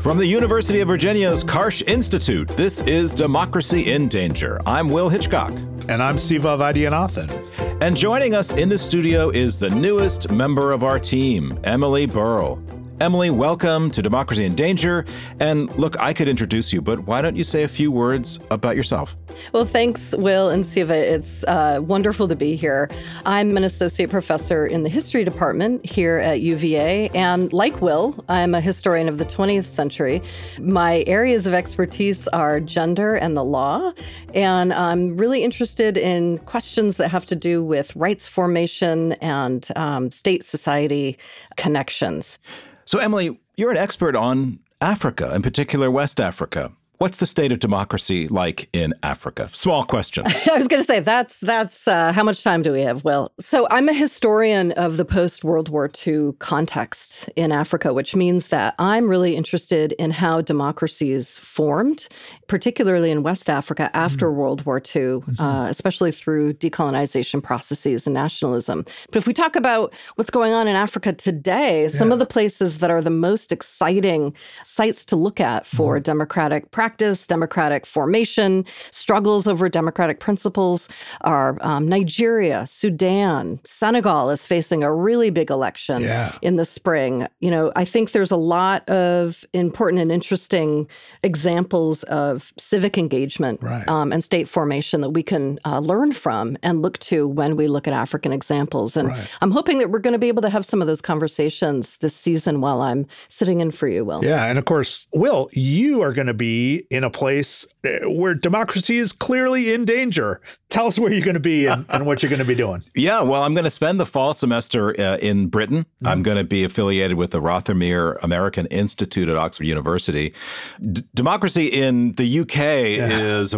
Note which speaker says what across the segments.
Speaker 1: From the University of Virginia's Karsh Institute, this is Democracy in Danger. I'm Will Hitchcock.
Speaker 2: And I'm Siva Vaidhyanathan.
Speaker 1: And joining us in the studio is the newest member of our team, Emily Burrill. Emily, welcome to Democracy in Danger. And look, I could introduce you, but why don't you say a few words about yourself?
Speaker 3: Well, thanks, Will and Siva. It's uh, wonderful to be here. I'm an associate professor in the history department here at UVA. And like Will, I'm a historian of the 20th century. My areas of expertise are gender and the law. And I'm really interested in questions that have to do with rights formation and um, state society connections.
Speaker 1: So, Emily, you're an expert on Africa, in particular West Africa. What's the state of democracy like in Africa? Small question.
Speaker 3: I was going to say that's that's uh, how much time do we have? Well, so I'm a historian of the post World War II context in Africa, which means that I'm really interested in how democracies formed, particularly in West Africa after mm-hmm. World War II, mm-hmm. uh, especially through decolonization processes and nationalism. But if we talk about what's going on in Africa today, yeah. some of the places that are the most exciting sites to look at for mm-hmm. democratic practice practice, democratic formation, struggles over democratic principles are um, Nigeria, Sudan, Senegal is facing a really big election yeah. in the spring. You know, I think there's a lot of important and interesting examples of civic engagement right. um, and state formation that we can uh, learn from and look to when we look at African examples. And right. I'm hoping that we're going to be able to have some of those conversations this season while I'm sitting in for you, Will.
Speaker 2: Yeah. And of course, Will, you are going to be in a place where democracy is clearly in danger. Tell us where you're going to be and, and what you're going to be doing.
Speaker 1: Yeah, well, I'm going to spend the fall semester uh, in Britain. Mm-hmm. I'm going to be affiliated with the Rothermere American Institute at Oxford University. D- democracy in the UK yeah. is,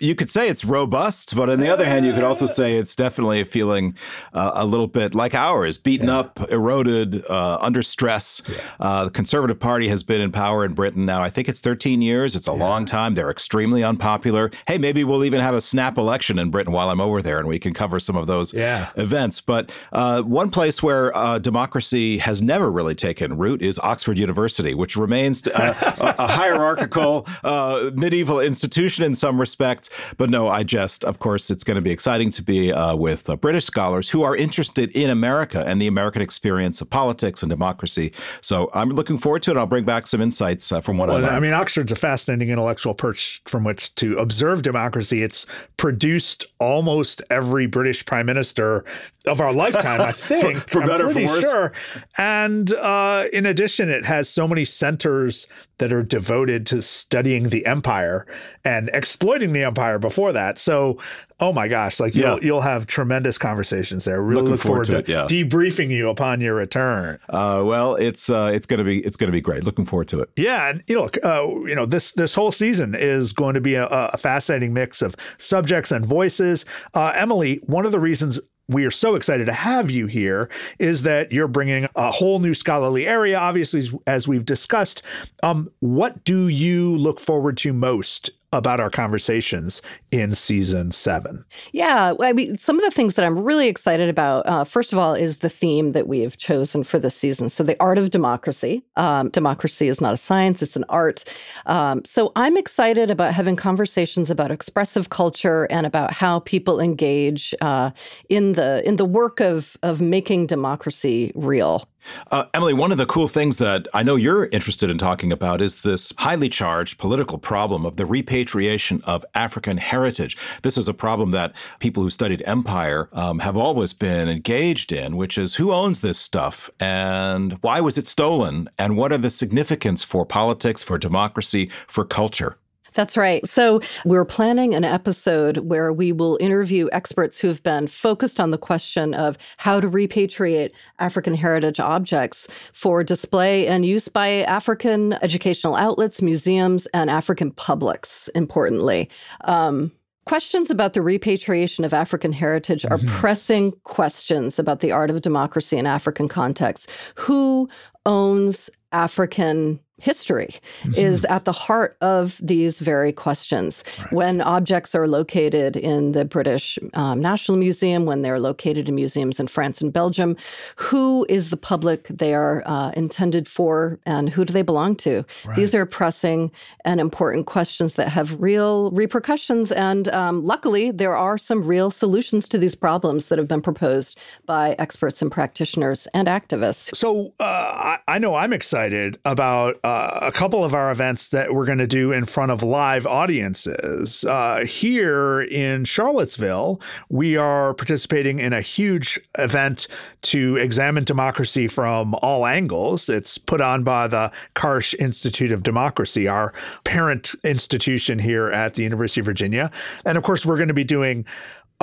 Speaker 1: you could say it's robust, but on the other hand, you could also say it's definitely feeling uh, a little bit like ours, beaten yeah. up, eroded, uh, under stress. Yeah. Uh, the Conservative Party has been in power in Britain now, I think it's 13 years. It's a long time. They're extremely unpopular. Hey, maybe we'll even have a snap election in Britain while I'm over there, and we can cover some of those yeah. events. But uh, one place where uh, democracy has never really taken root is Oxford University, which remains uh, a, a, hierarchical uh, medieval institution in some respects. But no, I just, of course, it's going to be exciting to be uh, with uh, British scholars who are interested in America and the American experience of politics and democracy. So I'm looking forward to it. I'll bring back some insights from what well, I
Speaker 2: I mean, Oxford's a fascinating intellectual perch from which to observe democracy. It's produced almost every British prime minister of our lifetime, I think.
Speaker 1: for, for
Speaker 2: I'm
Speaker 1: better,
Speaker 2: pretty
Speaker 1: for worse.
Speaker 2: sure. And uh, in addition, it has so many centers that are devoted to studying the empire and exploiting the empire before that. So, oh my gosh, like yeah. you'll you'll have tremendous conversations there. Really
Speaker 1: Looking
Speaker 2: look forward,
Speaker 1: forward
Speaker 2: to,
Speaker 1: it,
Speaker 2: yeah. debriefing you upon your return.
Speaker 1: Uh, well, it's uh, it's gonna be it's gonna be great. Looking forward to it.
Speaker 2: Yeah, and you know, uh, you know this this whole season is going to be a, a fascinating mix of subjects and voices. Uh, Emily, one of the reasons we are so excited to have you here is that you're bringing a whole new scholarly area obviously as we've discussed um, what do you look forward to most about our conversations in season seven.
Speaker 3: Yeah, I mean, some of the things that I'm really excited about, uh, first of all, is the theme that we have chosen for this season. So, the art of democracy. Um, democracy is not a science, it's an art. Um, so, I'm excited about having conversations about expressive culture and about how people engage uh, in the in the work of of making democracy real.
Speaker 1: Uh, Emily, one of the cool things that I know you're interested in talking about is this highly charged political problem of the repatriation of African heritage. This is a problem that people who studied empire um, have always been engaged in, which is who owns this stuff and why was it stolen and what are the significance for politics, for democracy, for culture?
Speaker 3: That's right. So, we're planning an episode where we will interview experts who've been focused on the question of how to repatriate African heritage objects for display and use by African educational outlets, museums, and African publics, importantly. Um, Questions about the repatriation of African heritage are mm-hmm. pressing questions about the art of democracy in African contexts. Who owns African history mm-hmm. is at the heart of these very questions. Right. When objects are located in the British um, National Museum, when they're located in museums in France and Belgium, who is the public they are uh, intended for and who do they belong to? Right. These are pressing and important questions that have real repercussions. And um, luckily, there are some real solutions to these problems that have been proposed by experts and practitioners and activists.
Speaker 2: So uh, I, I know I'm excited about uh, a couple of our events that we're going to do in front of live audiences. Uh, here in Charlottesville, we are participating in a huge event to examine democracy from all angles. It's put on by the Karsh Institute of Democracy, our parent institution here at the University of Virginia. And of course, we're going to be doing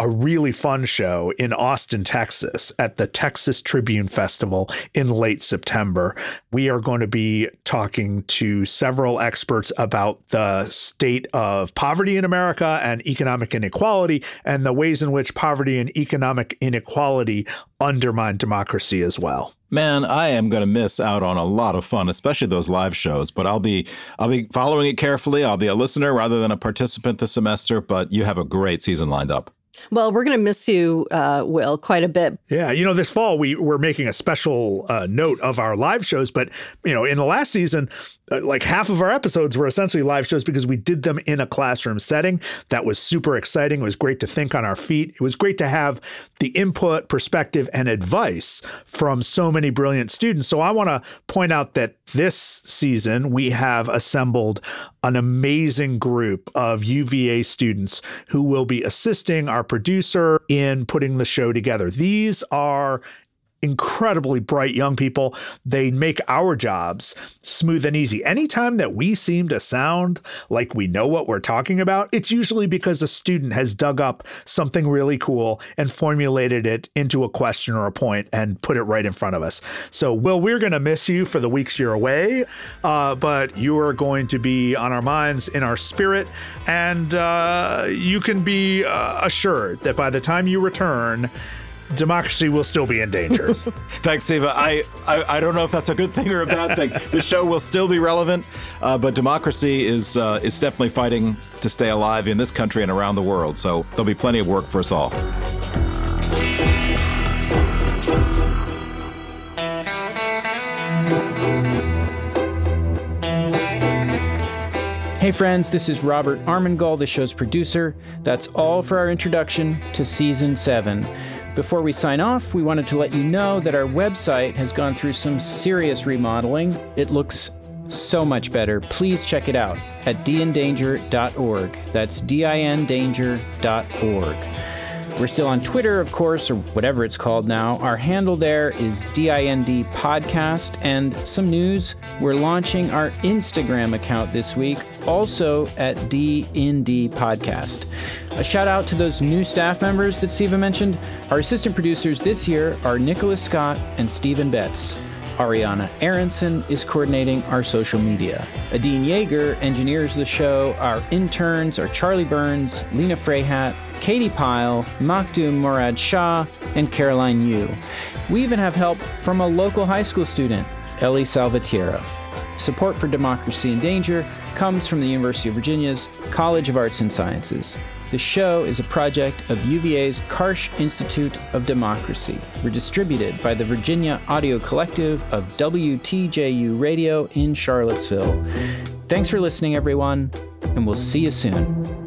Speaker 2: a really fun show in Austin, Texas at the Texas Tribune Festival in late September. We are going to be talking to several experts about the state of poverty in America and economic inequality and the ways in which poverty and economic inequality undermine democracy as well.
Speaker 1: Man, I am going to miss out on a lot of fun, especially those live shows. But I'll be I'll be following it carefully. I'll be a listener rather than a participant this semester. But you have a great season lined up.
Speaker 3: Well, we're going to miss you, uh, Will, quite a bit.
Speaker 2: Yeah, you know, this fall we we're making a special uh, note of our live shows, but you know, in the last season, uh, like half of our episodes were essentially live shows because we did them in a classroom setting. That was super exciting. It was great to think on our feet. It was great to have the input, perspective, and advice from so many brilliant students. So I want to point out that this season we have assembled an amazing group of UVA students who will be assisting our producer in putting the show together. These are incredibly bright young people. They make our jobs smooth and easy. Anytime that we seem to sound like we know what we're talking about, it's usually because a student has dug up something really cool and formulated it into a question or a point and put it right in front of us. So, Will, we're going to miss you for the weeks you're away, uh, but you are going to be on our minds, in our spirit, and uh, you can be uh, assured that by the time you return, democracy will still be in danger.
Speaker 1: Thanks, Siva. I, I, I don't know if that's a good thing or a bad thing. the show will still be relevant, uh, but democracy is uh, is definitely fighting to stay alive in this country and around the world. So there'll be plenty of work for us all.
Speaker 4: Hey, friends, this is Robert Armengol, the show's producer. That's all for our introduction to season seven. Before we sign off, we wanted to let you know that our website has gone through some serious remodeling. It looks so much better. Please check it out at dindanger.org. That's dindanger.org. We're still on Twitter, of course, or whatever it's called now. Our handle there is DIND Podcast. And some news we're launching our Instagram account this week, also at DND Podcast. A shout out to those new staff members that Siva mentioned. Our assistant producers this year are Nicholas Scott and Stephen Betts. Ariana Aronson is coordinating our social media. Adine Yeager engineers the show. Our interns are Charlie Burns, Lena Freyhat, Katie Pyle, Makdoum Morad Shah, and Caroline Yu. We even have help from a local high school student, Ellie Salvatierra. Support for Democracy in Danger comes from the University of Virginia's College of Arts and Sciences. The show is a project of UVA's Karsh Institute of Democracy. We're distributed by the Virginia Audio Collective of WTJU Radio in Charlottesville. Thanks for listening, everyone, and we'll see you soon.